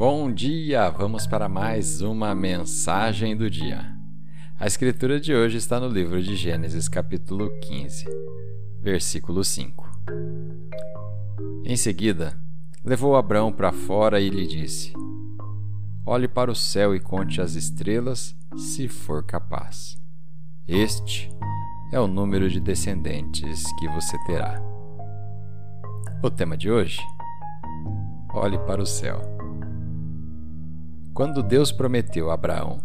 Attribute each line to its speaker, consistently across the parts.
Speaker 1: Bom dia! Vamos para mais uma mensagem do dia. A escritura de hoje está no livro de Gênesis, capítulo 15, versículo 5. Em seguida, levou Abrão para fora e lhe disse: Olhe para o céu e conte as estrelas, se for capaz. Este é o número de descendentes que você terá. O tema de hoje: Olhe para o céu. Quando Deus prometeu a Abraão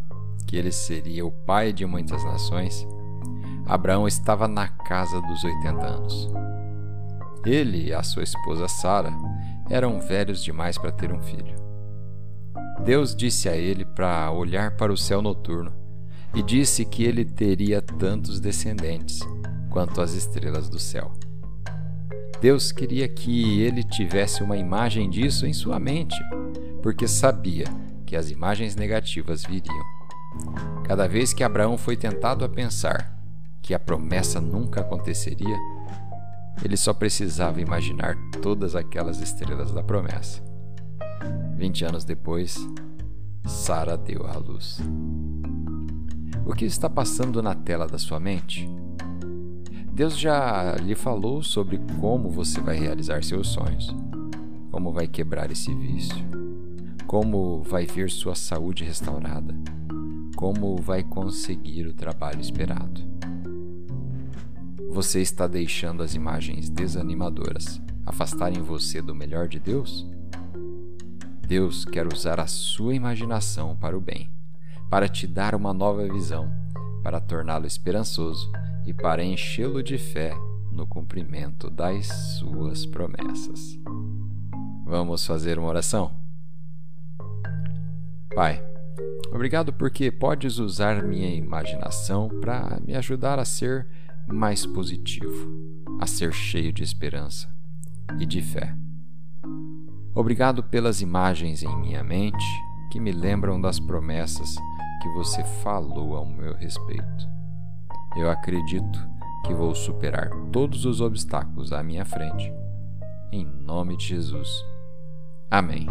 Speaker 1: que ele seria o pai de muitas nações, Abraão estava na casa dos 80 anos. Ele e a sua esposa Sara eram velhos demais para ter um filho. Deus disse a ele para olhar para o céu noturno e disse que ele teria tantos descendentes quanto as estrelas do céu. Deus queria que ele tivesse uma imagem disso em sua mente, porque sabia que as imagens negativas viriam. Cada vez que Abraão foi tentado a pensar que a promessa nunca aconteceria, ele só precisava imaginar todas aquelas estrelas da promessa. Vinte anos depois, Sara deu à luz. O que está passando na tela da sua mente? Deus já lhe falou sobre como você vai realizar seus sonhos, como vai quebrar esse vício como vai ver sua saúde restaurada, como vai conseguir o trabalho esperado. Você está deixando as imagens desanimadoras afastarem você do melhor de Deus? Deus quer usar a sua imaginação para o bem, para te dar uma nova visão, para torná-lo esperançoso e para enchê-lo de fé no cumprimento das suas promessas. Vamos fazer uma oração? Pai, obrigado porque podes usar minha imaginação para me ajudar a ser mais positivo, a ser cheio de esperança e de fé. Obrigado pelas imagens em minha mente que me lembram das promessas que você falou ao meu respeito. Eu acredito que vou superar todos os obstáculos à minha frente. Em nome de Jesus. Amém.